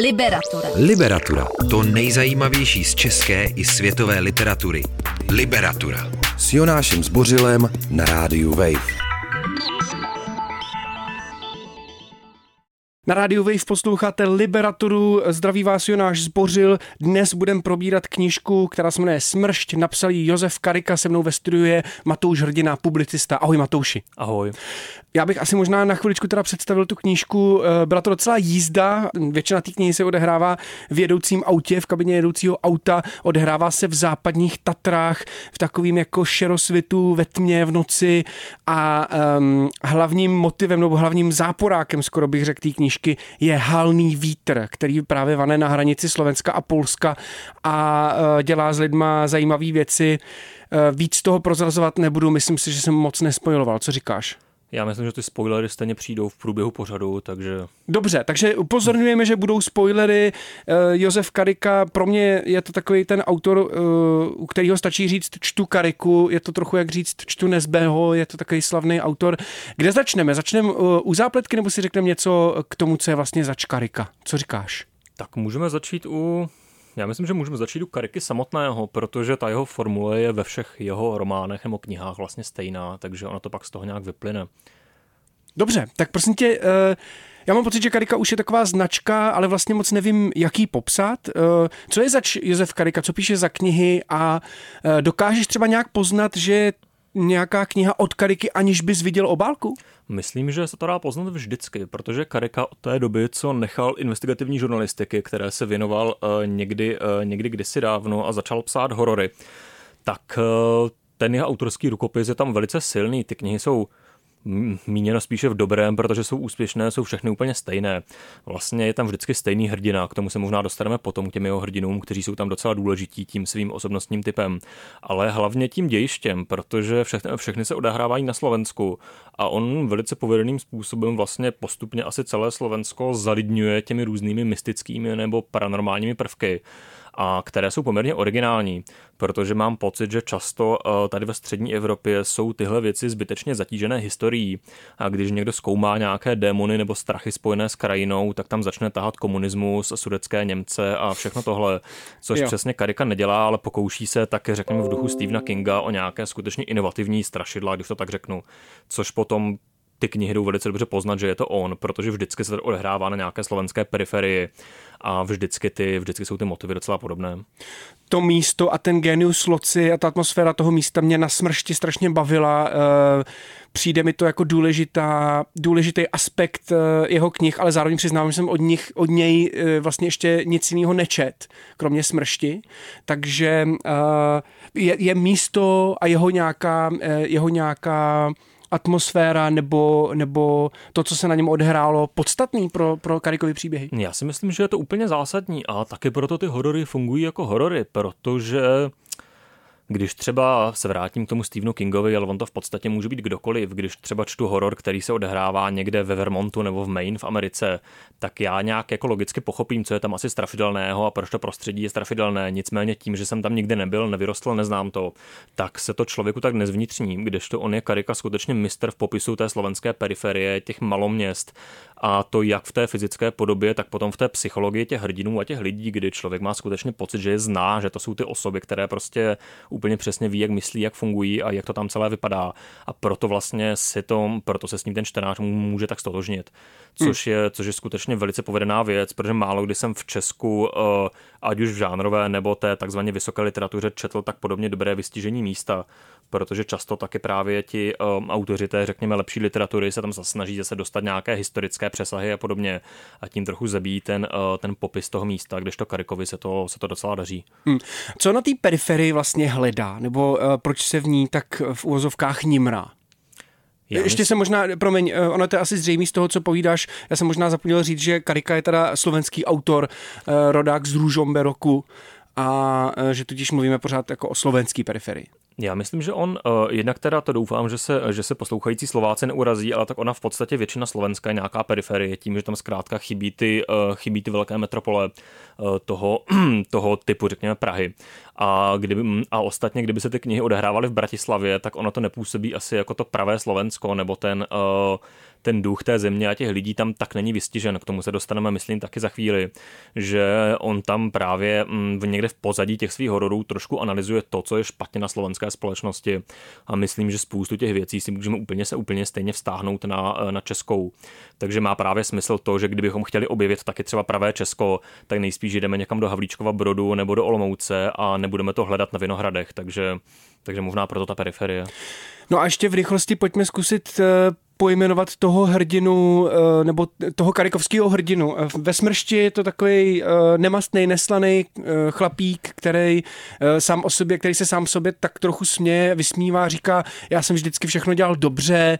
Liberatura. Liberatura. To nejzajímavější z české i světové literatury. Liberatura. S Jonášem Zbořilem na rádiu Wave. Na rádiu Wave posloucháte Liberaturu, zdraví vás Jonáš Zbořil. Dnes budeme probírat knížku, která se jmenuje Smršť, napsal ji Josef Karika, se mnou ve studiu je Matouš Hrdina, publicista. Ahoj Matouši. Ahoj. Já bych asi možná na chviličku teda představil tu knížku. Eh, byla to docela jízda, většina té knihy se odehrává v jedoucím autě, v kabině jedoucího auta, odehrává se v západních Tatrách, v takovým jako šerosvitu ve tmě v noci a um, hlavním motivem nebo hlavním záporákem, skoro bych řekl, té knížky je halný vítr, který právě vane na hranici Slovenska a Polska a uh, dělá s lidma zajímavé věci. Uh, víc toho prozrazovat nebudu, myslím si, že jsem moc nespojiloval. Co říkáš? Já myslím, že ty spoilery stejně přijdou v průběhu pořadu, takže... Dobře, takže upozorňujeme, že budou spoilery. Uh, Josef Karika, pro mě je to takový ten autor, uh, u kterého stačí říct čtu Kariku, je to trochu jak říct čtu Nezbého, je to takový slavný autor. Kde začneme? Začneme uh, u zápletky nebo si řekneme něco k tomu, co je vlastně zač Karika? Co říkáš? Tak můžeme začít u já myslím, že můžeme začít u Kariky samotného, protože ta jeho formule je ve všech jeho románech nebo knihách vlastně stejná, takže ona to pak z toho nějak vyplyne. Dobře, tak prosím tě, uh... Já mám pocit, že Karika už je taková značka, ale vlastně moc nevím, jak ji popsat. Co je zač Josef Karika, co píše za knihy a dokážeš třeba nějak poznat, že nějaká kniha od Kariky, aniž bys viděl obálku? Myslím, že se to dá poznat vždycky, protože Karika od té doby, co nechal investigativní žurnalistiky, které se věnoval uh, někdy, uh, někdy kdysi dávno a začal psát horory, tak uh, ten jeho autorský rukopis je tam velice silný. Ty knihy jsou míněno spíše v dobrém, protože jsou úspěšné, jsou všechny úplně stejné. Vlastně je tam vždycky stejný hrdina, k tomu se možná dostaneme potom těm jeho hrdinům, kteří jsou tam docela důležití tím svým osobnostním typem, ale hlavně tím dějištěm, protože všechny, všechny se odehrávají na Slovensku a on velice povedeným způsobem vlastně postupně asi celé Slovensko zalidňuje těmi různými mystickými nebo paranormálními prvky a které jsou poměrně originální, protože mám pocit, že často eh, tady ve střední Evropě jsou tyhle věci zbytečně zatížené historií a když někdo zkoumá nějaké démony nebo strachy spojené s krajinou, tak tam začne tahat komunismus, sudecké Němce a všechno tohle, což jo. přesně Karika nedělá, ale pokouší se také, řekněme, v duchu Stephena Kinga o nějaké skutečně inovativní strašidla, když to tak řeknu, což potom ty knihy jdou velice dobře poznat, že je to on, protože vždycky se to odehrává na nějaké slovenské periferii a vždycky, ty, vždycky jsou ty motivy docela podobné. To místo a ten genius loci a ta atmosféra toho místa mě na smršti strašně bavila. Eh, přijde mi to jako důležitá, důležitý aspekt eh, jeho knih, ale zároveň přiznávám, že jsem od, nich, od něj eh, vlastně ještě nic jiného nečet, kromě smršti. Takže je, je místo a jeho nějaká, jeho nějaká atmosféra nebo, nebo to, co se na něm odehrálo, podstatný pro, pro Karikovy příběhy? Já si myslím, že je to úplně zásadní a taky proto ty horory fungují jako horory, protože když třeba se vrátím k tomu Stephenu Kingovi, ale on to v podstatě může být kdokoliv, když třeba čtu horor, který se odehrává někde ve Vermontu nebo v Maine v Americe, tak já nějak jako logicky pochopím, co je tam asi strašidelného a proč to prostředí je strašidelné. Nicméně tím, že jsem tam nikdy nebyl, nevyrostl, neznám to, tak se to člověku tak nezvnitřní, to on je Karika skutečně mistr v popisu té slovenské periferie, těch maloměst a to jak v té fyzické podobě, tak potom v té psychologii těch hrdinů a těch lidí, kdy člověk má skutečně pocit, že je zná, že to jsou ty osoby, které prostě úplně přesně ví, jak myslí, jak fungují a jak to tam celé vypadá. A proto vlastně si to, proto se s ním ten čtenář může tak stotožnit. Což, hmm. je, což je skutečně velice povedená věc, protože málo kdy jsem v Česku, eh, ať už v žánrové nebo té takzvaně vysoké literatuře, četl tak podobně dobré vystižení místa protože často taky právě ti um, autoři té, řekněme, lepší literatury se tam snaží se dostat nějaké historické přesahy a podobně a tím trochu zabíjí ten, uh, ten popis toho místa, když to Karikovi se to, se to docela daří. Hmm. Co na té periferii vlastně hledá, nebo uh, proč se v ní tak v úvozovkách nimrá? Já Ještě myslím... se možná, promiň, uh, ono to je asi zřejmé z toho, co povídáš. Já jsem možná zapomněl říct, že Karika je teda slovenský autor, uh, rodák z Růžomberoku a uh, že tudíž mluvíme pořád jako o slovenský periferii. Já myslím, že on, uh, jednak teda to doufám, že se, že se poslouchající Slováci neurazí, ale tak ona v podstatě většina Slovenska je nějaká periferie, tím, že tam zkrátka chybí ty, uh, chybí ty velké metropole uh, toho, toho typu, řekněme, Prahy. A, kdyby, a ostatně, kdyby se ty knihy odehrávaly v Bratislavě, tak ono to nepůsobí asi jako to pravé Slovensko, nebo ten, uh, ten duch té země a těch lidí tam tak není vystižen. K tomu se dostaneme, myslím, taky za chvíli, že on tam právě mm, někde v pozadí těch svých hororů trošku analyzuje to, co je špatně na slovenské společnosti a myslím, že spoustu těch věcí si můžeme úplně se úplně stejně vztáhnout na, na českou. Takže má právě smysl to, že kdybychom chtěli objevit taky třeba pravé Česko, tak nejspíš jdeme někam do Havlíčkova Brodu nebo do Olomouce a nebudeme to hledat na Vinohradech, takže, takže možná proto ta periferie. No a ještě v rychlosti pojďme zkusit eh, pojmenovat toho hrdinu, eh, nebo toho karikovského hrdinu. Eh, ve smršti je to takový nemastný, neslaný chlapík, který sám o sobě, který se sám sobě tak trochu směje, vysmívá, říká, já jsem vždycky všechno dělal dobře,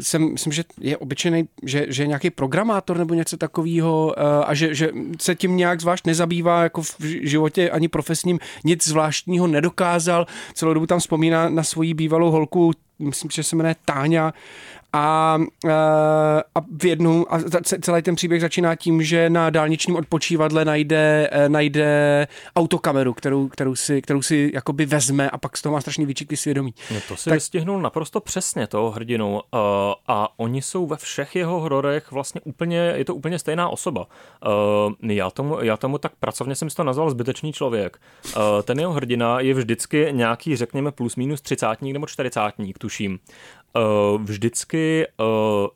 jsem, myslím, že je obyčejný, že, že je nějaký programátor nebo něco takového a že, že se tím nějak zvlášť nezabývá jako v životě ani profesním, nic zvláštního nedokázal, celou dobu tam vzpomíná na svoji bývalou holku myslím, že se jmenuje Táňa a, eh, a v jednu, a celý ten příběh začíná tím, že na dálničním odpočívadle najde, eh, najde autokameru, kterou, kterou, si, kterou si jakoby vezme a pak z toho má strašný výčiky svědomí. No to si tak... vystihnul naprosto přesně toho hrdinu uh, a oni jsou ve všech jeho hororech vlastně úplně, je to úplně stejná osoba. Uh, já, tomu, já tomu tak pracovně jsem si to nazval zbytečný člověk. Uh, ten jeho hrdina je vždycky nějaký, řekněme, plus minus třicátník nebo čtyřicátník, tuším vždycky uh,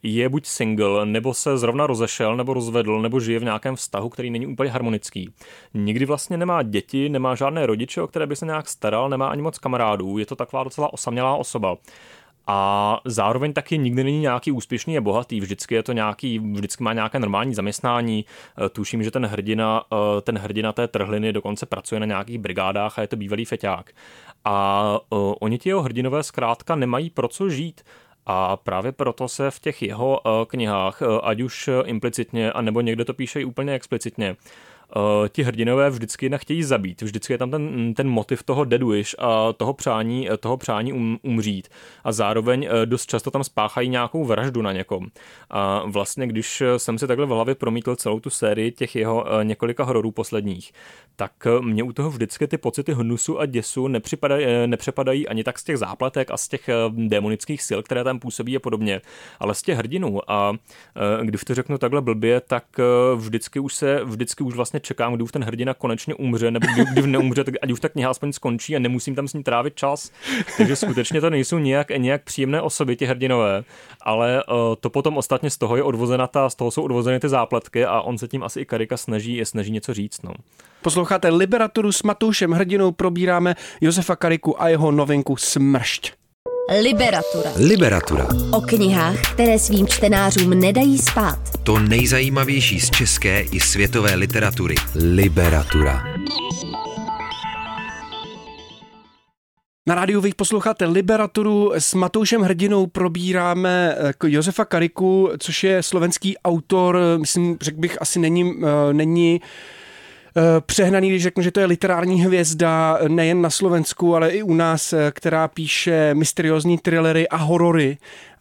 je buď single, nebo se zrovna rozešel, nebo rozvedl, nebo žije v nějakém vztahu, který není úplně harmonický. Nikdy vlastně nemá děti, nemá žádné rodiče, o které by se nějak staral, nemá ani moc kamarádů, je to taková docela osamělá osoba a zároveň taky nikdy není nějaký úspěšný a bohatý, vždycky je to nějaký, vždycky má nějaké normální zaměstnání, eh, tuším, že ten hrdina, ten hrdina té trhliny dokonce pracuje na nějakých brigádách a je to bývalý feťák. A uh, oni ti jeho hrdinové zkrátka nemají pro co žít. A právě proto se v těch jeho knihách, ať už implicitně, anebo někde to píše i úplně explicitně, uh, ti hrdinové vždycky jinak chtějí zabít. Vždycky je tam ten, ten motiv toho dead wish a toho přání, toho přání um, umřít. A zároveň uh, dost často tam spáchají nějakou vraždu na někom. A vlastně, když jsem si takhle v hlavě promítl celou tu sérii těch jeho uh, několika hororů posledních, tak mě u toho vždycky ty pocity hnusu a děsu nepřepadají ani tak z těch zápletek a z těch demonických sil, které tam působí a podobně, ale z těch hrdinů. A když to řeknu takhle blbě, tak vždycky už se, vždycky už vlastně vlastně čekám, kdy už ten hrdina konečně umře, nebo kdy, kdy neumře, tak ať už ta kniha aspoň skončí a nemusím tam s ní trávit čas. Takže skutečně to nejsou nějak, nějak příjemné osoby, ti hrdinové, ale uh, to potom ostatně z toho je odvozena ta, z toho jsou odvozeny ty zápletky a on se tím asi i Karika snaží, snaží něco říct. No. Posloucháte Liberaturu s Matoušem Hrdinou, probíráme Josefa Kariku a jeho novinku Smršť. Liberatura. Liberatura. O knihách, které svým čtenářům nedají spát. To nejzajímavější z české i světové literatury. Liberatura. Na rádiu vy posloucháte Liberaturu s Matoušem Hrdinou probíráme eh, Josefa Kariku, což je slovenský autor, myslím, řekl bych, asi není, eh, není přehnaný, když řeknu, že to je literární hvězda nejen na Slovensku, ale i u nás, eh, která píše mysteriózní thrillery a horory.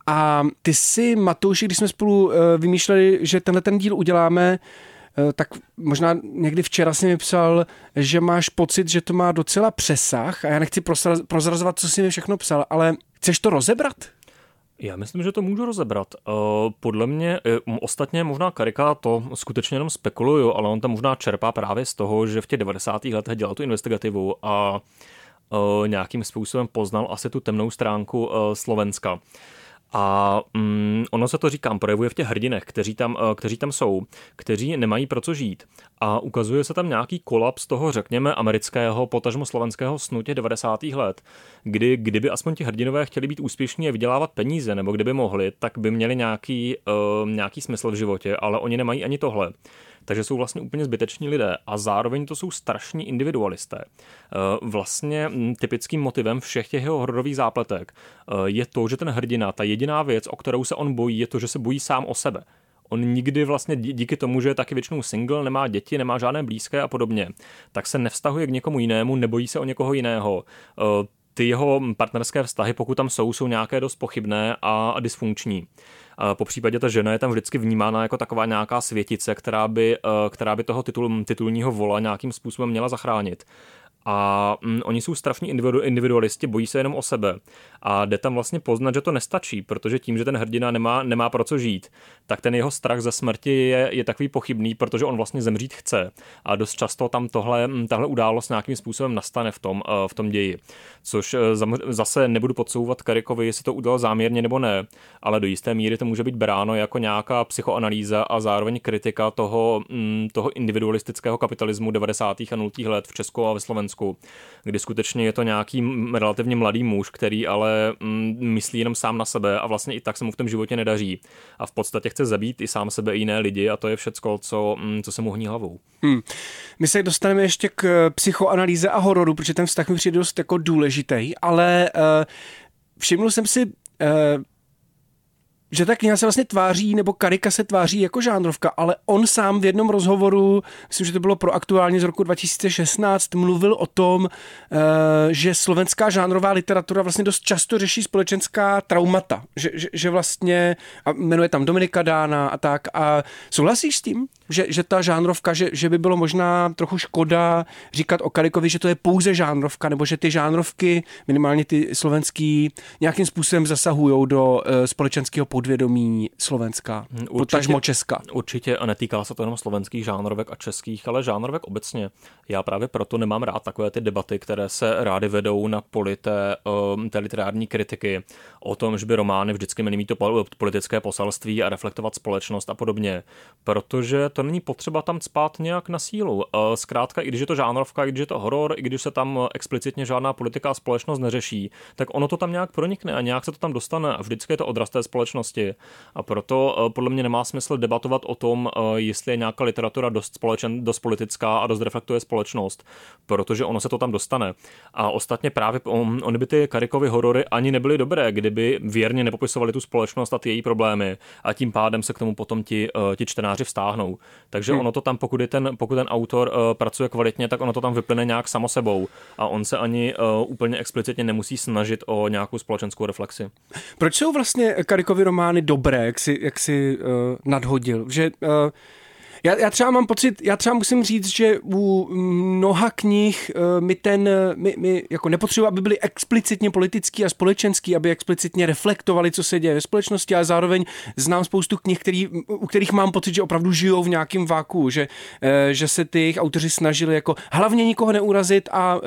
A ty si, Matouši, když jsme spolu eh, vymýšleli, že tenhle ten díl uděláme, tak možná někdy včera si mi psal, že máš pocit, že to má docela přesah a já nechci prozrazovat, co si mi všechno psal, ale chceš to rozebrat? Já myslím, že to můžu rozebrat. Eh, podle mě, eh, ostatně možná Karika to skutečně jenom spekuluju, ale on tam možná čerpá právě z toho, že v těch 90. letech dělal tu investigativu a eh, nějakým způsobem poznal asi tu temnou stránku Slovenska. A mm, ono se to říkám, projevuje v těch hrdinech, kteří tam, eh, kteří tam jsou, kteří nemají pro co žít. A ukazuje se tam nějaký kolaps toho, řekněme, amerického, potažmo slovenského snu těch 90. let, kdy kdyby aspoň ti hrdinové chtěli být úspěšní a vydělávat peníze, nebo kdyby mohli, tak by měli nějaký, uh, nějaký smysl v životě, ale oni nemají ani tohle takže jsou vlastně úplně zbyteční lidé a zároveň to jsou strašní individualisté. Eh, vlastně hm, typickým motivem všech těch jeho hororových zápletek eh, je to, že ten hrdina, ta jediná věc, o kterou se on bojí, je to, že se bojí sám o sebe. On nikdy vlastně díky tomu, že je taky většinou single, nemá děti, nemá žádné blízké a podobně, tak se nevztahuje k někomu jinému, nebojí se o někoho jiného. Eh, ty jeho partnerské vztahy, pokud tam jsou, jsou nějaké dost pochybné a dysfunkční. Po případě ta žena je tam vždycky vnímána jako taková nějaká světice, která by, která by toho titul, titulního vola nějakým způsobem měla zachránit. A mm, oni jsou strafní individualisti, bojí se jenom o sebe. A jde tam vlastně poznat, že to nestačí, protože tím, že ten hrdina nemá, nemá pro co žít, tak ten jeho strach ze smrti je, je takový pochybný, protože on vlastně zemřít chce. A dost často tam tohle, mm, tahle událost nějakým způsobem nastane v tom, v tom ději. Což zase nebudu podsouvat Karikovi, jestli to udělal záměrně nebo ne, ale do jisté míry to může být bráno jako nějaká psychoanalýza a zároveň kritika toho, mm, toho individualistického kapitalismu 90. a 0. let v Česku a ve Slovensku, kdy skutečně je to nějaký relativně mladý muž, který ale mm, myslí jenom sám na sebe a vlastně i tak se mu v tom životě nedaří. A v podstatě chce zabít i sám sebe i jiné lidi a to je všecko, co, mm, co se mu hní hlavou. Hmm. My se dostaneme ještě k psychoanalýze a hororu, protože ten vztah mi přijde dost jako důležitý, ale uh, všiml jsem si uh, že ta kniha se vlastně tváří, nebo Karika se tváří jako žánrovka, ale on sám v jednom rozhovoru, myslím, že to bylo pro aktuálně z roku 2016, mluvil o tom, eh, že slovenská žánrová literatura vlastně dost často řeší společenská traumata, že, že, že vlastně, a jmenuje tam Dominika Dána a tak, a souhlasíš s tím, že, že ta žánrovka, že, že by bylo možná trochu škoda říkat o Karikovi, že to je pouze žánrovka, nebo že ty žánrovky, minimálně ty slovenský, nějakým způsobem zasahují do uh, společenského podvědomí Slovenska, hmm, potažmo Česka. Určitě a netýká se to jenom slovenských žánrovek a českých, ale žánrovek obecně. Já právě proto nemám rád takové ty debaty, které se rády vedou na poli té, um, té literární kritiky o tom, že by romány vždycky měly mít to politické poselství a reflektovat společnost a podobně. Protože to není potřeba tam spát nějak na sílu. Zkrátka, i když je to žánrovka, i když je to horor, i když se tam explicitně žádná politika a společnost neřeší, tak ono to tam nějak pronikne a nějak se to tam dostane a vždycky je to odraz té společnosti. A proto eh, podle mě nemá smysl debatovat o tom, eh, jestli je nějaká literatura dost, společen, dost politická a dost reflektuje společnost, protože ono se to tam dostane. A ostatně právě ony by ty Karikovy horory ani nebyly dobré, kdyby věrně nepopisovali tu společnost a ty její problémy a tím pádem se k tomu potom ti, eh, ti čtenáři vztáhnou. Takže hmm. ono to tam, pokud, je ten, pokud ten autor uh, pracuje kvalitně, tak ono to tam vyplyne nějak samo sebou a on se ani uh, úplně explicitně nemusí snažit o nějakou společenskou reflexi. Proč jsou vlastně Karikovy romány dobré, jak si, jak si uh, nadhodil? Že uh, já, já třeba mám pocit, já třeba musím říct, že u mnoha knih uh, my ten, my, my jako nepotřebujeme, aby byly explicitně politický a společenský, aby explicitně reflektovali, co se děje ve společnosti, ale zároveň znám spoustu knih, který, u kterých mám pocit, že opravdu žijou v nějakém váku, že, uh, že se ty jejich autoři snažili jako hlavně nikoho neurazit a,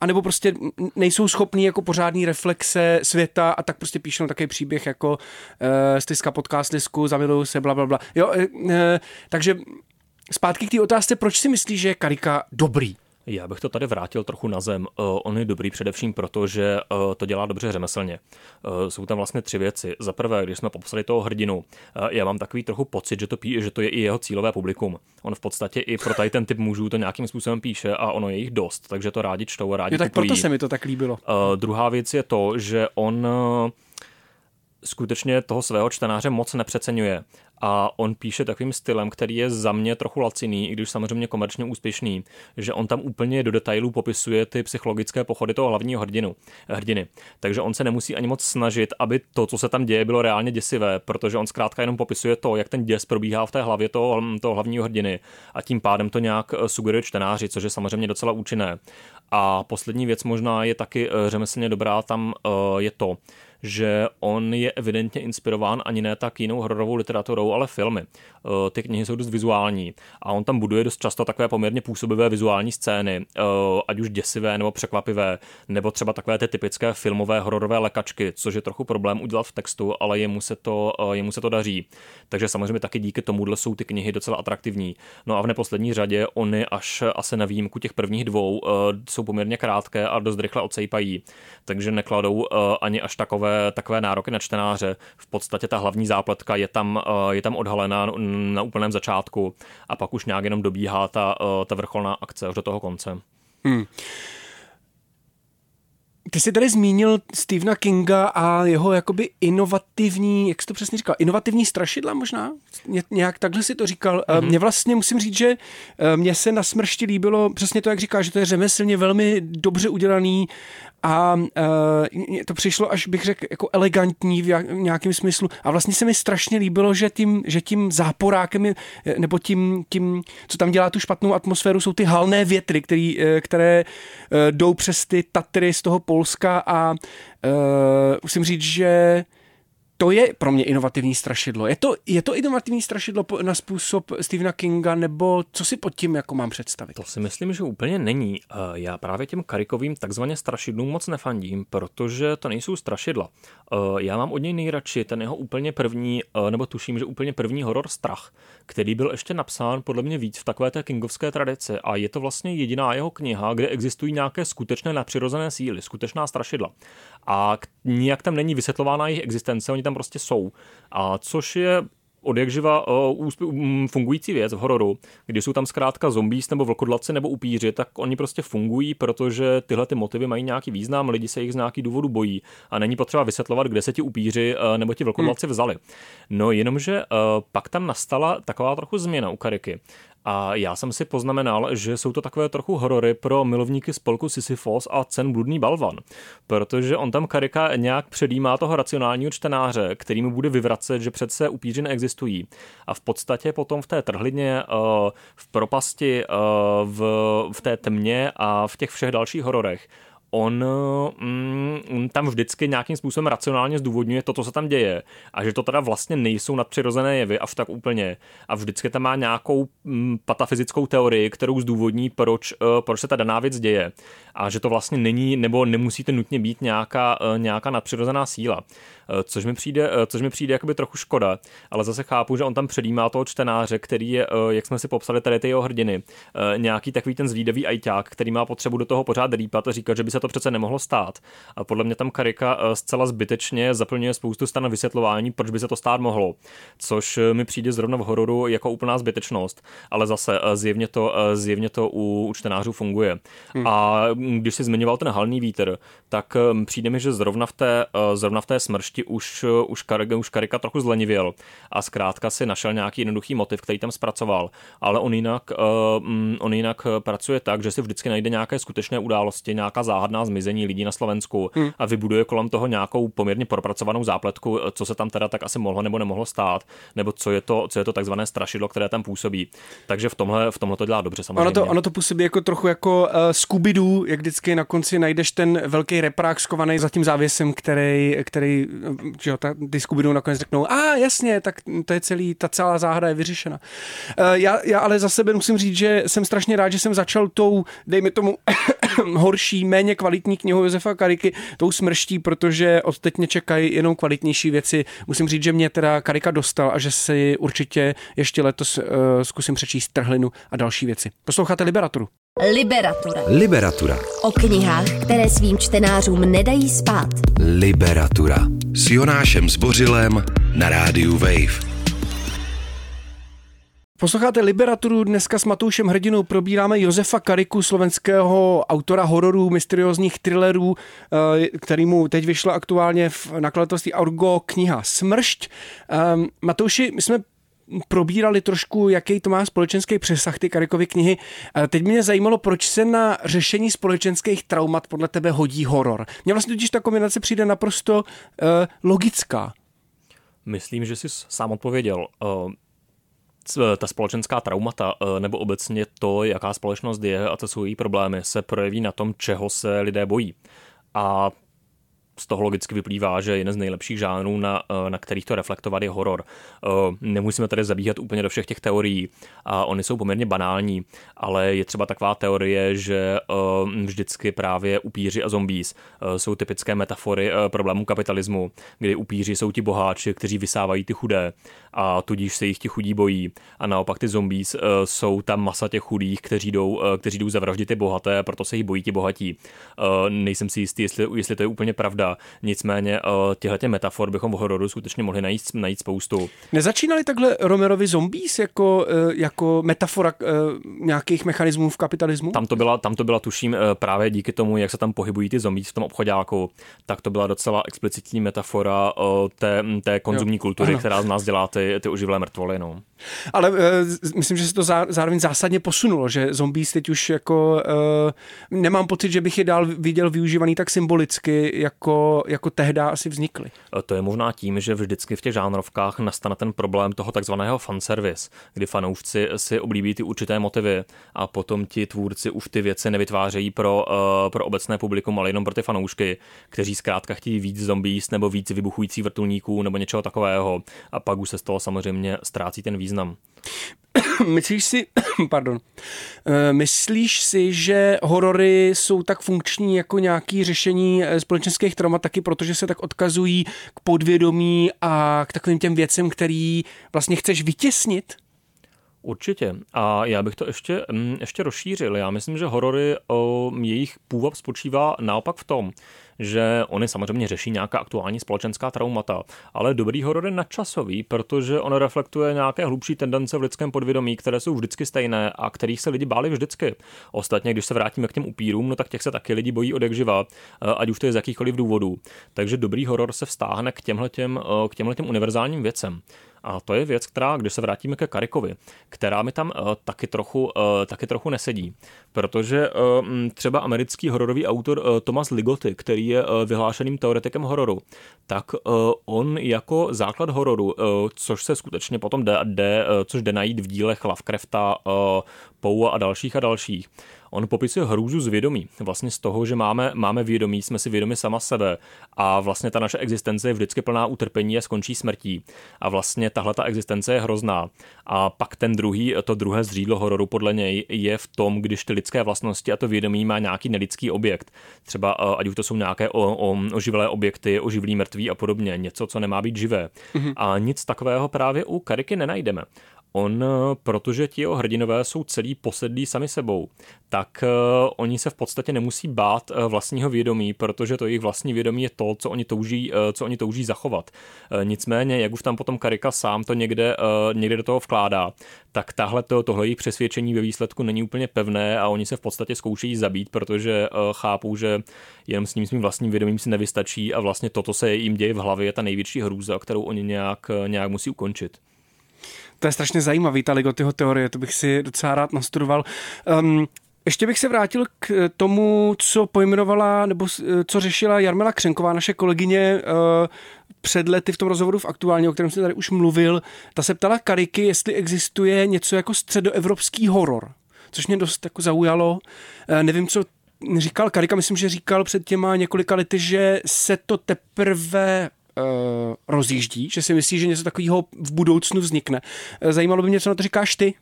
a nebo prostě nejsou schopní jako pořádný reflexe světa a tak prostě píšou takový příběh jako uh, styska podcast disku, zamiluju se, bla, bla, bla. Jo, uh, takže zpátky k té otázce, proč si myslíš, že je Karika dobrý? Já bych to tady vrátil trochu na zem. Uh, on je dobrý především proto, že uh, to dělá dobře řemeslně. Uh, jsou tam vlastně tři věci. Za prvé, když jsme popsali toho hrdinu, já mám takový trochu pocit, že to, pí, že to je i jeho cílové publikum. On v podstatě i pro tady ten typ mužů to nějakým způsobem píše a ono je jich dost, takže to rádi čtou a rádi jo, tak kupují. proto se mi to tak líbilo. Druhá věc je to, že on skutečně toho svého čtenáře moc nepřeceňuje a on píše takovým stylem, který je za mě trochu laciný, i když samozřejmě komerčně úspěšný, že on tam úplně do detailů popisuje ty psychologické pochody toho hlavního hrdinu, hrdiny. Takže on se nemusí ani moc snažit, aby to, co se tam děje, bylo reálně děsivé, protože on zkrátka jenom popisuje to, jak ten děs probíhá v té hlavě toho, toho hlavního hrdiny a tím pádem to nějak eh, sugeruje čtenáři, což je samozřejmě docela účinné. A poslední věc možná je taky eh, řemeslně dobrá, tam eh, je to, že on je evidentně inspirován ani ne tak jinou hororovou literaturou, ale filmy. Eh, ty knihy jsou dost vizuální a on tam buduje dost často takové poměrně působivé vizuální scény, eh, ať už děsivé nebo překvapivé, nebo třeba takové ty typické filmové hororové lekačky, což je trochu problém udělat v textu, ale jemu se to, eh, jemu se to daří. Takže samozřejmě taky díky tomuhle jsou ty knihy docela atraktivní. No a v neposlední řadě oni až asi na výjimku těch prvních dvou jsou poměrně krátké a dost rychle odsejpají, takže nekladou ani až takové takové, nároky na čtenáře. V podstatě ta hlavní zápletka je tam, eh, je tam odhalená na úplném začátku a pak už nějak jenom dobíhá ta, eh, ta vrcholná akce až do toho konce. Hmm. Ty jsi tady zmínil Stephena Kinga a jeho jakoby inovativní, jak jsi to přesně říkal, inovativní strašidla možná? nějak takhle si to říkal. Mm-hmm. Mně vlastně musím říct, že mně se na smršti líbilo přesně to, jak říká, že to je řemeslně velmi dobře udělaný a uh, to přišlo, až bych řekl, jako elegantní v, jak, v nějakém smyslu. A vlastně se mi strašně líbilo, že tím, že tím záporákem, je, nebo tím, tím, co tam dělá tu špatnou atmosféru, jsou ty halné větry, který, které uh, jdou přes ty Tatry z toho Polska a uh, musím říct, že to je pro mě inovativní strašidlo. Je to, je to inovativní strašidlo na způsob Stephena Kinga, nebo co si pod tím jako mám představit? To si myslím, že úplně není. Eh, já právě těm karikovým takzvaně strašidlům moc nefandím, protože to nejsou strašidla. Eh, já mám od něj nejradši ten jeho úplně první, eh, nebo tuším, že úplně první horor Strach, který byl ještě napsán podle mě víc v takové té kingovské tradici a je to vlastně jediná jeho kniha, kde existují nějaké skutečné nadpřirozené síly, skutečná strašidla. A nijak tam není vysvětlována jejich existence, oni tam prostě jsou. A což je od jak živa uh, fungující věc v hororu, kdy jsou tam zkrátka zombies nebo vlkodlaci nebo upíři, tak oni prostě fungují, protože tyhle ty motivy mají nějaký význam, lidi se jich z nějaký důvodu bojí a není potřeba vysvětlovat, kde se ti upíři uh, nebo ti vlkodlaci hmm. vzali. No jenomže uh, pak tam nastala taková trochu změna u Kariky. A já jsem si poznamenal, že jsou to takové trochu horory pro milovníky spolku Sisyphos a cen bludný balvan, protože on tam Karika nějak předjímá toho racionálního čtenáře, který mu bude vyvracet, že přece upíři neexistují. A v podstatě potom v té trhlidně, eh, v propasti, eh, v, v té tmě a v těch všech dalších hororech on, mm, tam vždycky nějakým způsobem racionálně zdůvodňuje to, co se tam děje a že to teda vlastně nejsou nadpřirozené jevy až tak úplně. A vždycky tam má nějakou mm, patafyzickou teorii, kterou zdůvodní, proč, uh, proč se ta daná věc děje. A že to vlastně není nebo nemusíte nutně být nějaká, uh, nějaká nadpřirozená síla. Uh, což mi přijde, uh, což mi přijde jakoby trochu škoda, ale zase chápu, že on tam předjímá toho čtenáře, který je, uh, jak jsme si popsali tady ty jeho hrdiny, uh, nějaký takový ten zvídavý ajťák, který má potřebu do toho pořád rýpat a říkat, že by se to přece nemohlo stát. A podle mě tam Karika eh, zcela zbytečně zaplňuje spoustu stran vysvětlování, proč by se to stát mohlo, což eh, mi přijde zrovna v hororu jako úplná zbytečnost, ale zase eh, zjevně to, zjevně to u, čtenářů funguje. Hmm. A když si zmiňoval ten halný vítr, tak přijde mi, že zrovna v té, zrovna v té smršti už, už, Karika, už Karika trochu zlenivěl a zkrátka si našel nějaký jednoduchý motiv, který tam zpracoval, ale on jinak, mm, on jinak pracuje tak, že si vždycky najde nějaké skutečné události, nějaká záhadná záhadná zmizení lidí na Slovensku hmm. a vybuduje kolem toho nějakou poměrně propracovanou zápletku, co se tam teda tak asi mohlo nebo nemohlo stát, nebo co je to, co je to takzvané strašidlo, které tam působí. Takže v tomhle, v tomhle to dělá dobře samozřejmě. Ono to, ono to působí jako trochu jako uh, Scooby-Doo, jak vždycky na konci najdeš ten velký reprák skovaný za tím závěsem, který, který že jo, ta, ty Scooby-Doo nakonec řeknou, a ah, jasně, tak to je celý, ta celá záhada je vyřešena. Uh, já, já ale za sebe musím říct, že jsem strašně rád, že jsem začal tou, dejme tomu, horší, méně kvalitní knihu Josefa Kariky tou smrští, protože od teď mě čekají jenom kvalitnější věci. Musím říct, že mě teda Karika dostal a že si určitě ještě letos uh, zkusím přečíst Trhlinu a další věci. Posloucháte Liberaturu. Liberatura. Liberatura. O knihách, které svým čtenářům nedají spát. Liberatura. S Jonášem Zbořilem na rádiu Wave. Posloucháte Liberaturu, dneska s Matoušem Hrdinou probíráme Josefa Kariku, slovenského autora hororů, mysteriózních thrillerů, eh, kterýmu teď vyšla aktuálně v nakladatelství Argo kniha Smršť. Ehm, Matouši, my jsme probírali trošku, jaký to má společenský přesah ty Karikovy knihy. Eh, teď mě zajímalo, proč se na řešení společenských traumat podle tebe hodí horor. Mně vlastně totiž ta kombinace přijde naprosto uh, logická. Myslím, že jsi sám odpověděl. Ta společenská traumata eh, nebo obecně to, jaká společnost je a co jsou její problémy, se projeví na tom, čeho se lidé bojí. A z toho logicky vyplývá, že jeden z nejlepších žánrů, na, eh, na kterých to reflektovat, je horor. Eh, nemusíme tady zabíhat úplně do všech těch teorií a oni jsou poměrně banální, ale je třeba taková teorie, že vždycky právě upíři a zombies jsou typické metafory problémů kapitalismu, kdy upíři jsou ti boháči, kteří vysávají ty chudé a tudíž se jich ti chudí bojí a naopak ty zombies jsou tam masa těch chudých, kteří jdou, kteří jdou zavraždit ty bohaté a proto se jich bojí ti bohatí. Nejsem si jistý, jestli, jestli to je úplně pravda. Nicméně těchto metafor bychom v hororu skutečně mohli najít, najít spoustu. Nezačínali takhle Romerovi zombies jako, jako metafora nějakých mechanismů v kapitalismu? Tam to byla, tam to byla tuším právě díky tomu, jak se tam pohybují ty zombies v tom obchodáku, tak to byla docela explicitní metafora té, té konzumní jo. kultury, ano. která z nás dělá ty, ty oživlé mrtvoly. No. Ale uh, myslím, že se to zá, zároveň zásadně posunulo, že zombies teď už jako uh, nemám pocit, že bych je dál viděl využívaný tak symbolicky, jako, jako tehdy asi vznikly. To je možná tím, že vždycky v těch žánrovkách nastane ten problém toho takzvaného fanservice, kdy fanoušci si oblíbí ty určité motivy a potom ti tvůrci už ty věci nevytvářejí pro, uh, pro obecné publikum, ale jenom pro ty fanoušky, kteří zkrátka chtějí víc zombies nebo víc vybuchující vrtulníků nebo něčeho takového a pak už se z toho samozřejmě ztrácí ten význam. Myslíš si, pardon, eh, myslíš si, že horory jsou tak funkční jako nějaký řešení eh, společenských traumat taky, protože se tak odkazují k podvědomí a k takovým těm věcem, který vlastně chceš vytěsnit? Určitě. A já bych to ještě, mm, ještě rozšířil. Já myslím, že horory, o, jejich půvab spočívá naopak v tom, že oni samozřejmě řeší nějaká aktuální společenská traumata, ale dobrý horor je nadčasový, protože on reflektuje nějaké hlubší tendence v lidském podvědomí, které jsou vždycky stejné a kterých se lidi báli vždycky. Ostatně, když se vrátíme k těm upírům, no tak těch se taky lidi bojí od jak živa, eh, ať už to je z jakýchkoliv důvodů. Takže dobrý horor se vztáhne k těmhletěm, eh, k těmhletěm univerzálním věcem. A to je věc, která, když se vrátíme ke Karikovi, která mi tam uh, taky, trochu, uh, taky trochu nesedí. Protože uh, třeba americký hororový autor uh, Thomas Ligoty, který je uh, vyhlášeným teoretikem hororu, tak uh, on jako základ hororu, uh, což se skutečně potom jde, jde uh, což jde najít v dílech Lovecrafta, uh, Poua a dalších a dalších, On popisuje hrůzu z vědomí. Vlastně z toho, že máme, máme vědomí, jsme si vědomi sama sebe a vlastně ta naše existence je vždycky plná utrpení a skončí smrtí. A vlastně tahle ta existence je hrozná. A pak ten druhý, to druhé zřídlo hororu podle něj je v tom, když ty lidské vlastnosti a to vědomí má nějaký nelidský objekt. Třeba eh, ať už to jsou nějaké o, o, oživelé objekty, oživlí mrtví a podobně, něco, co nemá být živé. Mm-hmm. A nic takového právě u Kariky nenajdeme. On, eh, protože ti jeho hrdinové jsou celý posedlí sami sebou, tak uh, oni se v podstatě nemusí bát uh, vlastního vědomí, protože to jejich vlastní vědomí je to, co oni touží, co oni touží zachovat. Nicméně, jak už tam potom Karika sám to někde, někde do toho vkládá, tak tahle to, tohle jejich přesvědčení ve výsledku není úplně pevné a oni se v podstatě zkoušejí zabít, protože chápou, že jenom s ním svým vlastním vědomím si nevystačí a vlastně toto se jim děje v hlavě je ta největší hrůza, kterou oni nějak, nějak musí ukončit. To je strašně zajímavý, ta Ligotyho teorie, to bych si docela rád nastudoval. Um, ještě bych se vrátil k tomu, co pojmenovala, nebo co řešila Jarmila Křenková, naše kolegyně, uh, před lety v tom rozhovoru v aktuálně, o kterém jsem tady už mluvil. Ta se ptala Kariky, jestli existuje něco jako středoevropský horor, což mě dost jako zaujalo. Nevím, co říkal Karika, myslím, že říkal před těma několika lety, že se to teprve rozjíždí, že si myslí, že něco takového v budoucnu vznikne. Eh, zajímalo by mě, co na to říkáš ty?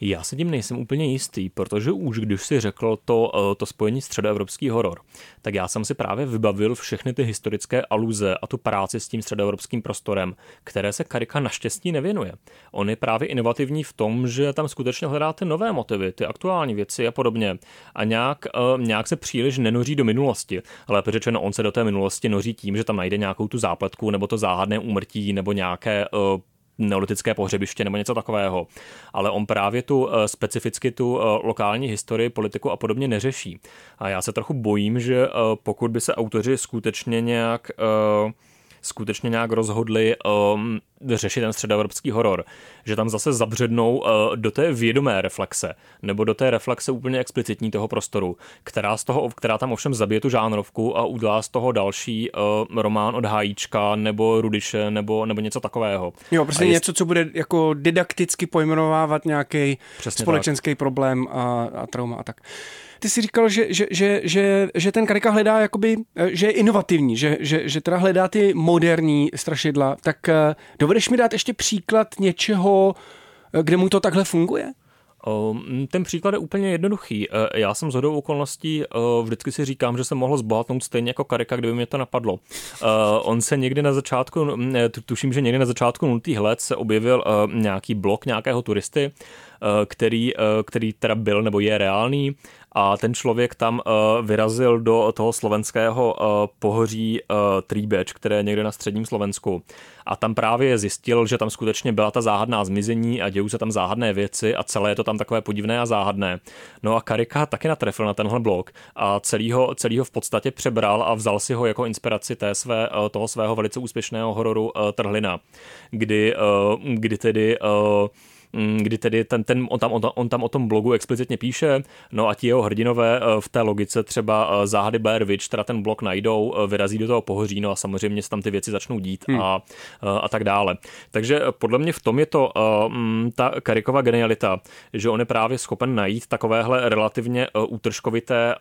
Já se tím nejsem úplně jistý, protože už když si řekl to, eh, to spojení středoevropský horor, tak já jsem si právě vybavil všechny ty historické aluze a tu práci s tím středoevropským prostorem, které se Karika naštěstí nevěnuje. On je právě inovativní v tom, že tam skutečně hledá ty nové motivy, ty aktuální věci a podobně. A nějak, uh, nějak se příliš nenoří do minulosti. Ale řečeno, on se do té minulosti noří tím, že tam najde nějakou tu zápletku nebo to záhadné úmrtí nebo nějaké uh, neolitické pohřebiště nebo něco takového. Ale on právě tu eh, specificky tu eh, lokální historii, politiku a podobně neřeší. A já se trochu bojím, že eh, pokud by se autoři skutečně nějak skutečně nějak rozhodli um, řešit ten středoevropský horor, že tam zase zabřednou uh, do té vědomé reflexe, nebo do té reflexe úplně explicitní toho prostoru, která, z toho, která tam ovšem zabije tu žánrovku a udělá z toho další uh, román od Hájíčka nebo Rudiše nebo, nebo něco takového. Jo, prostě jest... něco, co bude jako didakticky pojmenovávat nějaký společenský tak. problém a, a trauma a tak ty si říkal, že, že, že, že, že ten Karika hledá jakoby, eh, že je inovativní, že, že, že teda hledá ty moderní strašidla. Tak eh, dovedeš mi dát ještě příklad něčeho, eh, kde mu to takhle funguje? Ten příklad je úplně jednoduchý. Já jsem z hodou okolností vždycky si říkám, že jsem mohl zbohatnout stejně jako Karika, kdyby mě to napadlo. On se někdy na začátku, tuším, že někdy na začátku nultých let se objevil nějaký blok nějakého turisty, který, který teda byl nebo je reálný a ten člověk tam uh, vyrazil do toho slovenského uh, pohoří uh, Tríbeč, které je někde na středním Slovensku. A tam právě zjistil, že tam skutečně byla ta záhadná zmizení a dějou se tam záhadné věci a celé je to tam takové podivné a záhadné. No a Karika taky natrefil na tenhle blok a celý ho, celý ho v podstatě přebral a vzal si ho jako inspiraci té své, toho svého velice úspěšného hororu Trhlina, kdy, kdy tedy kdy tedy ten, ten, on, tam, on, on tam o tom blogu explicitně píše, no a ti jeho hrdinové eh, v té logice třeba eh, záhady Blair Witch, teda ten blok najdou, eh, vyrazí do toho pohoří, no a samozřejmě se tam ty věci začnou dít hmm. a, a tak dále. Takže podle mě v tom je to mm, ta Karikova genialita, že on je právě schopen najít takovéhle relativně útržkovité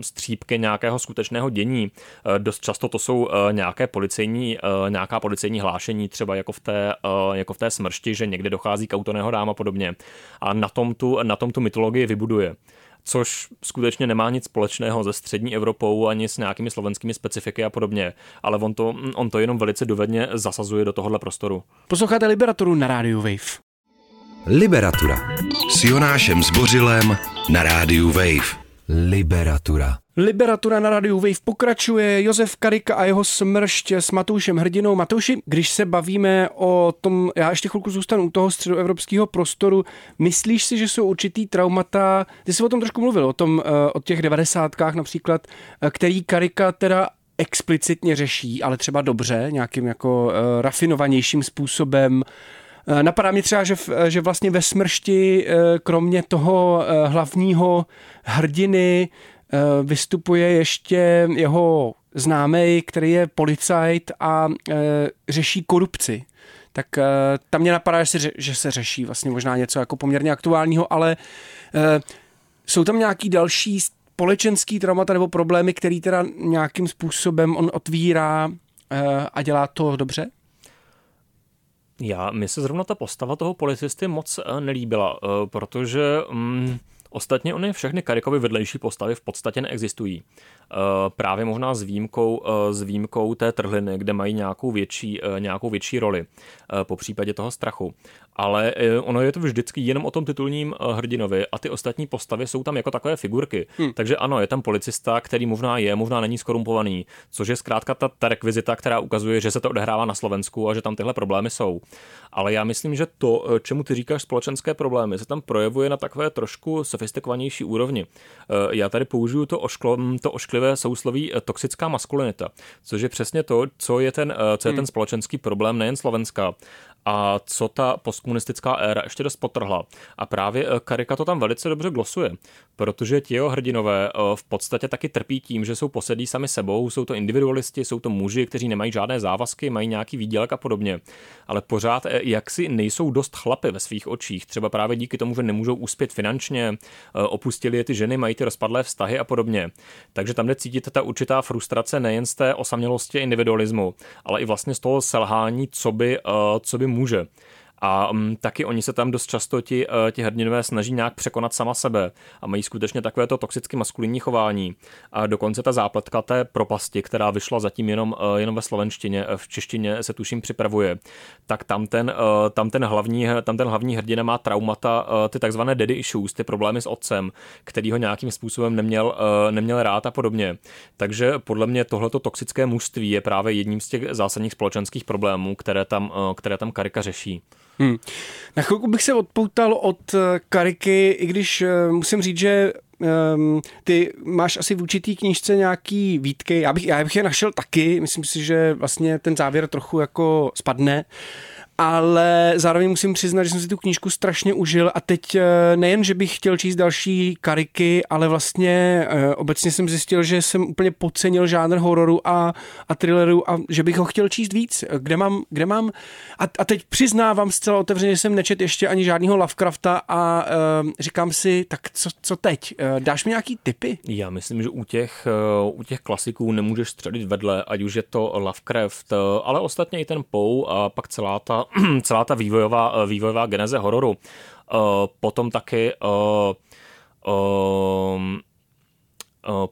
střípky nějakého skutečného dění. Dost často to jsou nějaké policejní, nějaká policejní hlášení, třeba jako v té, jako v té smršti, že někde dochází k autoného nehodám a podobně. A na tom tu, na tom tu mytologii vybuduje což skutečně nemá nic společného se střední Evropou ani s nějakými slovenskými specifiky a podobně, ale on to, on to jenom velice dovedně zasazuje do tohohle prostoru. Posloucháte Liberaturu na rádiu Wave. Liberatura. S Jonášem Zbořilem na rádiu Wave. Liberatura. Liberatura na rádiu Wave pokračuje. Josef Karika a jeho smršť s Matoušem Hrdinou. Matouši, když se bavíme o tom, já ještě chvilku zůstanu u toho středoevropského prostoru, myslíš si, že jsou určitý traumata, ty jsi o tom trošku mluvil, o tom, eh, o těch devadesátkách například, eh, který Karika teda explicitně řeší, ale třeba dobře, nějakým jako uh, rafinovanějším způsobem. Napadá mě třeba, že, že vlastně ve smršti, kromě toho hlavního hrdiny, Eh, vystupuje ještě jeho známý, který je policajt a eh, řeší korupci. Tak eh, tam mě napadá, že se, že se řeší vlastně možná něco jako poměrně aktuálního, ale jsou tam nějaký další společenský traumata nebo problémy, který teda nějakým způsobem on otvírá a dělá to dobře? Já, mi se zrovna ta postava toho policisty moc nelíbila, protože... Mm, Ostatně ony všechny Karikovy vedlejší postavy v podstatě neexistují. Eh, právě možná s výjimkou, eh, s výjimkou té trhliny, kde mají nějakou větší, eh, nějakou větší roli po případě toho strachu ale eh, ono je to vždycky jenom o tom titulním eh, hrdinovi a ty ostatní postavy jsou tam jako takové figurky. Hmm. Takže ano, je tam policista, který možná je, možná není skorumpovaný, což je zkrátka ta, ta rekvizita, která ukazuje, že se to odehrává na Slovensku a že tam tyhle problémy jsou. Ale já myslím, že to, eh, čemu ty říkáš společenské problémy, se tam projevuje na takové trošku sofistikovanější úrovni. Já tady použiju to, ošklo, hm, to ošklivé sousloví toxická maskulinita, což je přesně to, co je ten, co je ten hmm. společenský problém nejen Slovenska, a co ta postkomunistická éra ještě dost potrhla. A právě eh, Karika to tam velice dobře glosuje, protože ti jeho hrdinové eh, v podstatě taky trpí tím, že jsou posedlí sami sebou, jsou to individualisti, jsou to muži, kteří nemají žádné závazky, mají nějaký výdělek a podobně, ale pořád eh, jaksi nejsou dost chlapy ve svých očích, třeba právě díky tomu, že nemůžou uspět finančně, opustili je ty ženy, mají ty rozpadlé vztahy a podobně. Takže tam jde cítit ta určitá frustrace nejen z té osamělosti individualismu, ale i vlastně z toho selhání, co by, co by může. A um, taky oni se tam dost často ti, uh, ti hrdinové snaží nějak překonat sama sebe a mají skutečně takové to toxicky maskulinní chování. A dokonce ta zápletka té propasti, která vyšla zatím jenom, uh, jenom ve slovenštině, v češtině se tuším připravuje, tak tam ten, uh, tam ten, hlavní, tam ten hlavní hrdina má traumata, uh, ty takzvané daddy issues, ty problémy s otcem, který ho nějakým způsobem neměl, uh, neměl rád a podobně. Takže podle mě tohleto toxické mužství je právě jedním z těch zásadních společenských problémů, které tam, uh, které tam Karika řeší. Hmm. Na chvilku bych se odpoutal od eh, Kariky, i když uh, musím říct, že um, ty máš asi v určitý knížce nějaký výtky, já bych, já bych je našel taky, myslím si, že vlastně ten závěr trochu jako spadne, ale zároveň musím přiznat, že jsem si tu knížku strašně užil a teď eh, nejen, že bych chtěl číst další kariky, ale vlastně eh, obecně jsem zjistil, že jsem úplně podcenil žánr hororu a, a thrilleru a že bych ho chtěl číst víc. Kde mám, kde mám a, a teď přiznávám zcela otevřeně, že jsem nečet ještě ani žádného Lovecrafta a uh, říkám si, tak co, co teď? Dáš mi nějaký tipy? Já myslím, že u těch, u těch klasiků nemůžeš středit vedle, ať už je to Lovecraft, ale ostatně i ten Poe a pak celá ta celá ta vývojová, eh, vývojová geneze hororu. Uh, potom taky uh,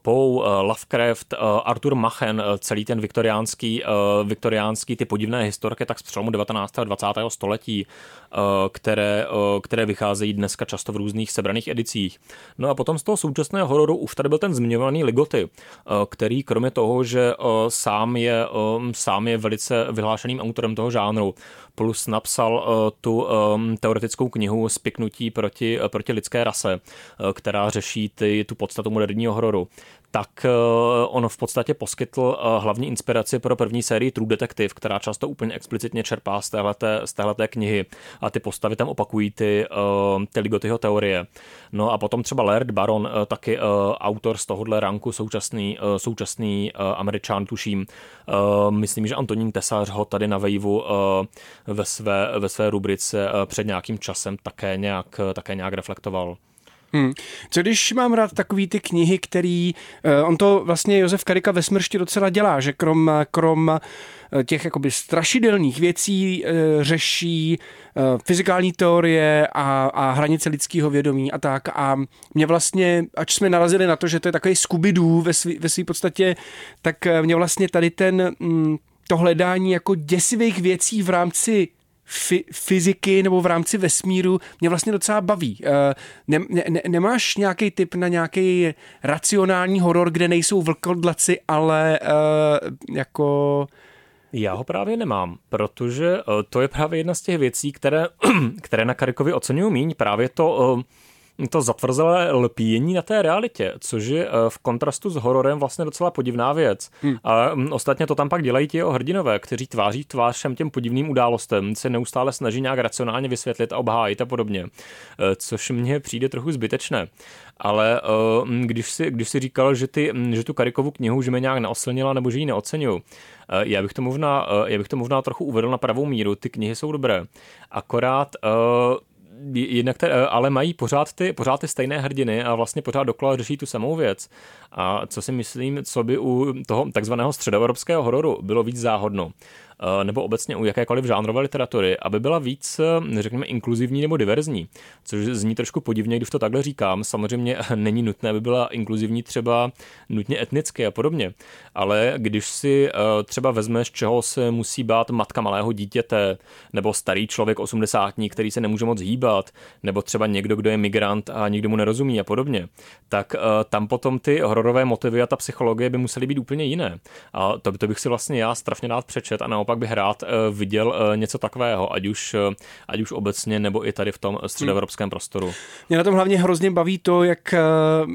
Poe, Lovecraft, Arthur Machen, celý ten viktoriánský, viktoriánský ty podivné historky, tak z přelomu 19. a 20. století, které, které vycházejí dneska často v různých sebraných edicích. No a potom z toho současného hororu už tady byl ten zmiňovaný Ligoty, který kromě toho, že sám je, sám je velice vyhlášeným autorem toho žánru, plus napsal tu teoretickou knihu Spiknutí proti, proti lidské rase, která řeší ty, tu podstatu moderního hororu tak eh, on v podstatě poskytl eh, hlavní inspiraci pro první sérii True Detective, která často úplně explicitně čerpá z téhleté, z téhleté knihy a ty postavy tam opakují ty, eh, ty Ligotyho teorie. No a potom třeba Laird Baron, taky autor z tohohle ranku, současný, současný američan, tuším. Myslím, že Antonín Tesař ho tady na Vejvu ve své, ve své rubrice před nějakým časem také nějak, také nějak reflektoval. Hmm. Co když mám rád takový ty knihy, který, uh, on to vlastně Josef Karika ve smršti docela dělá, že krom, krom uh, těch jakoby strašidelných věcí uh, řeší fyzikální teorie a, a hranice lidského vědomí a tak. A mě vlastně, ač jsme narazili na to, že to je takový scooby ve své ve svý podstatě, tak mě vlastně tady ten, mm, to hledání jako děsivých věcí v rámci fyziky nebo v rámci vesmíru mě vlastně docela baví. Eh, ne, ne, nemáš nějaký typ na nějaký racionální horor, kde nejsou vlkodlaci, ale uh, jako... Já ho právě nemám, protože uh, to je právě jedna z těch věcí, které, které na Karikovi oceňují míň. Právě to... To zatvrzelé lpíjení na té realitě, což je eh, v kontrastu s hororem vlastně docela podivná věc. Hmm. A mm, ostatně to tam pak dělají ti jeho hrdinové, kteří tváří tvář všem těm podivným událostem, se neustále snaží nějak racionálně vysvětlit a obhájit a podobně, eh, což mně přijde trochu zbytečné. Ale eh, mm, když si, když si říkal, že, ty, mm, že tu Karikovu knihu že mě nějak neoslnila nebo že ji neocenuju, já bych, to možná, já bych to možná trochu uvedl na pravou míru. Ty knihy jsou dobré. Akorát jednak te, ale mají pořád ty, pořád ty stejné hrdiny a vlastně pořád dokola řeší tu samou věc. A co si myslím, co by u toho takzvaného středoevropského hororu bylo víc záhodno, nebo obecně u jakékoliv žánrové literatury, aby byla víc, eh, řekněme, inkluzivní nebo diverzní, což zní trošku podivně, když to takhle říkám. Samozřejmě není nutné, aby byla inkluzivní třeba nutně etnicky a podobně, ale když si eh, třeba vezmeš, čeho se musí bát matka malého dítěte, nebo starý člověk osmdesátní, který se nemůže moc hýbat, nebo třeba někdo, kdo je migrant a nikdo mu nerozumí a podobně, tak tam potom ty hororové motivy a ta psychologie by musely být úplně jiné. A to, to bych si vlastně já strašně rád přečet a naopak naopak bych rád eh, viděl eh, něco takového, ať už, eh, ať už obecně, nebo i tady v tom středoevropském prostoru. Mě na tom hlavně hrozně baví to, jak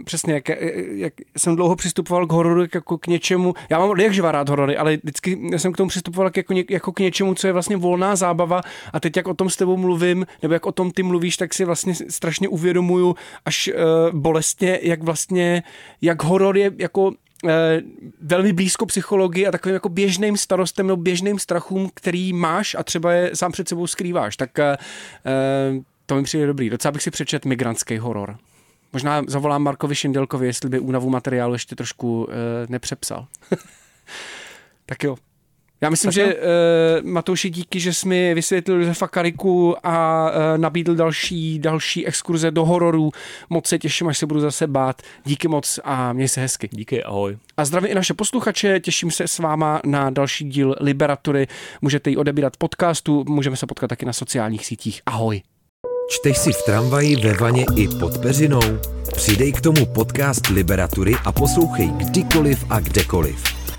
přesně, jak, jak jsem dlouho přistupoval k hororu jako k něčemu, já mám jak živá rád horory, ale vždycky jsem k tomu přistupoval jako, jako k něčemu, co je vlastně volná zábava a teď jak o tom s tebou mluvím, nebo jak o tom ty mluvíš, tak si vlastně strašně uvědomuju až uh, bolestně, jak vlastně, jak horor je jako velmi blízko psychologii a takovým jako běžným starostem nebo běžným strachům, který máš a třeba je sám před sebou skrýváš. Tak eh, to mi přijde dobrý. Docela bych si přečet migrantský horor. Možná zavolám Markovi Šindelkovi, jestli by únavu materiálu ještě trošku nepřepsal. tak jo, já myslím, tak že uh, Matouši, díky, že jsi mi vysvětlil Josefa Kariku a uh, nabídl další, další exkurze do hororů. Moc se těším, až se budu zase bát. Díky moc a měj se hezky. Díky, ahoj. A zdravím i naše posluchače, těším se s váma na další díl Liberatury. Můžete ji odebírat podcastu, můžeme se potkat taky na sociálních sítích. Ahoj. Čteš si v tramvaji, ve vaně i pod peřinou? Přidej k tomu podcast Liberatury a poslouchej kdykoliv a kdekoliv.